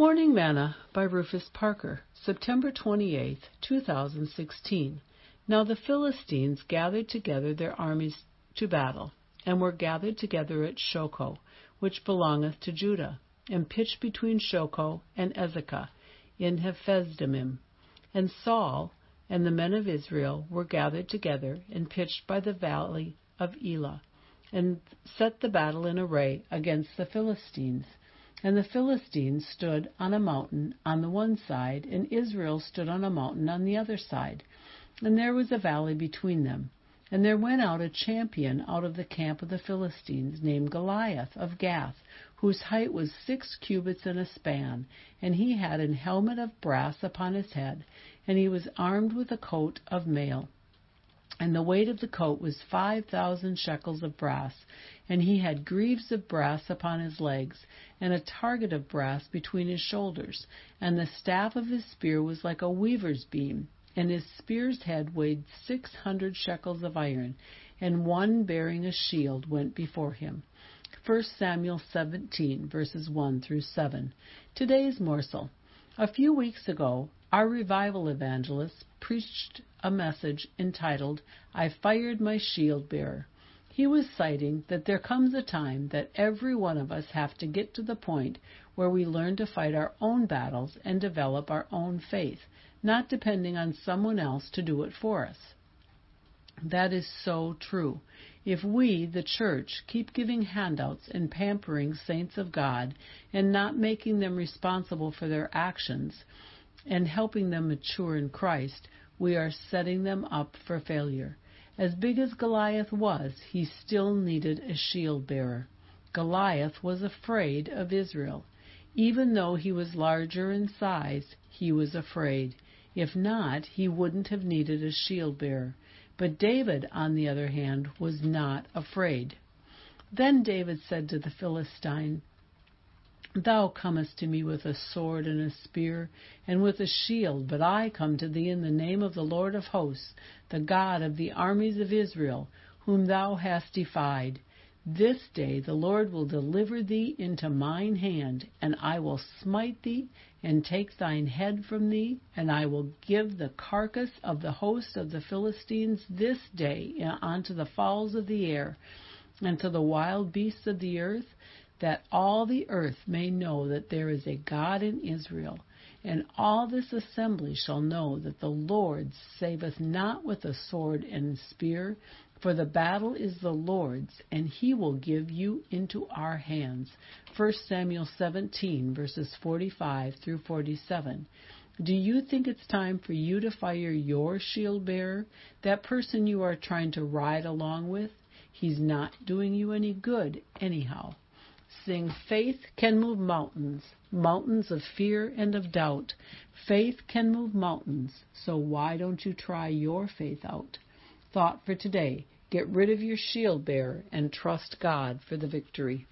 Morning Manna by Rufus Parker, September 28, 2016. Now the Philistines gathered together their armies to battle, and were gathered together at Shochoh, which belongeth to Judah, and pitched between Shochoh and Azekah in Hephesdammim. And Saul and the men of Israel were gathered together and pitched by the valley of Elah, and set the battle in array against the Philistines. And the Philistines stood on a mountain on the one side, and Israel stood on a mountain on the other side. And there was a valley between them. And there went out a champion out of the camp of the Philistines, named Goliath of Gath, whose height was six cubits and a span, and he had an helmet of brass upon his head, and he was armed with a coat of mail. And the weight of the coat was five thousand shekels of brass, and he had greaves of brass upon his legs, and a target of brass between his shoulders, and the staff of his spear was like a weaver's beam, and his spear's head weighed six hundred shekels of iron, and one bearing a shield went before him. 1 Samuel 17, verses 1 through 7. Today's morsel. A few weeks ago, our revival evangelist preached a message entitled, I Fired My Shield Bearer. He was citing that there comes a time that every one of us have to get to the point where we learn to fight our own battles and develop our own faith, not depending on someone else to do it for us. That is so true. If we, the church, keep giving handouts and pampering saints of God and not making them responsible for their actions and helping them mature in Christ, we are setting them up for failure. As big as Goliath was, he still needed a shield bearer. Goliath was afraid of Israel. Even though he was larger in size, he was afraid. If not, he wouldn't have needed a shield bearer. But David, on the other hand, was not afraid. Then David said to the Philistine, Thou comest to me with a sword and a spear, and with a shield, but I come to thee in the name of the Lord of hosts, the God of the armies of Israel, whom thou hast defied. This day the Lord will deliver thee into mine hand, and I will smite thee, and take thine head from thee, and I will give the carcass of the host of the Philistines this day unto the fowls of the air, and to the wild beasts of the earth, that all the earth may know that there is a God in Israel. And all this assembly shall know that the Lord saveth not with a sword and spear, for the battle is the Lord's, and he will give you into our hands. 1 Samuel 17, verses 45 through 47. Do you think it's time for you to fire your shield bearer, that person you are trying to ride along with? He's not doing you any good, anyhow sing, Faith can move mountains, mountains of fear and of doubt. Faith can move mountains, so why don't you try your faith out? Thought for today Get rid of your shield bearer and trust God for the victory.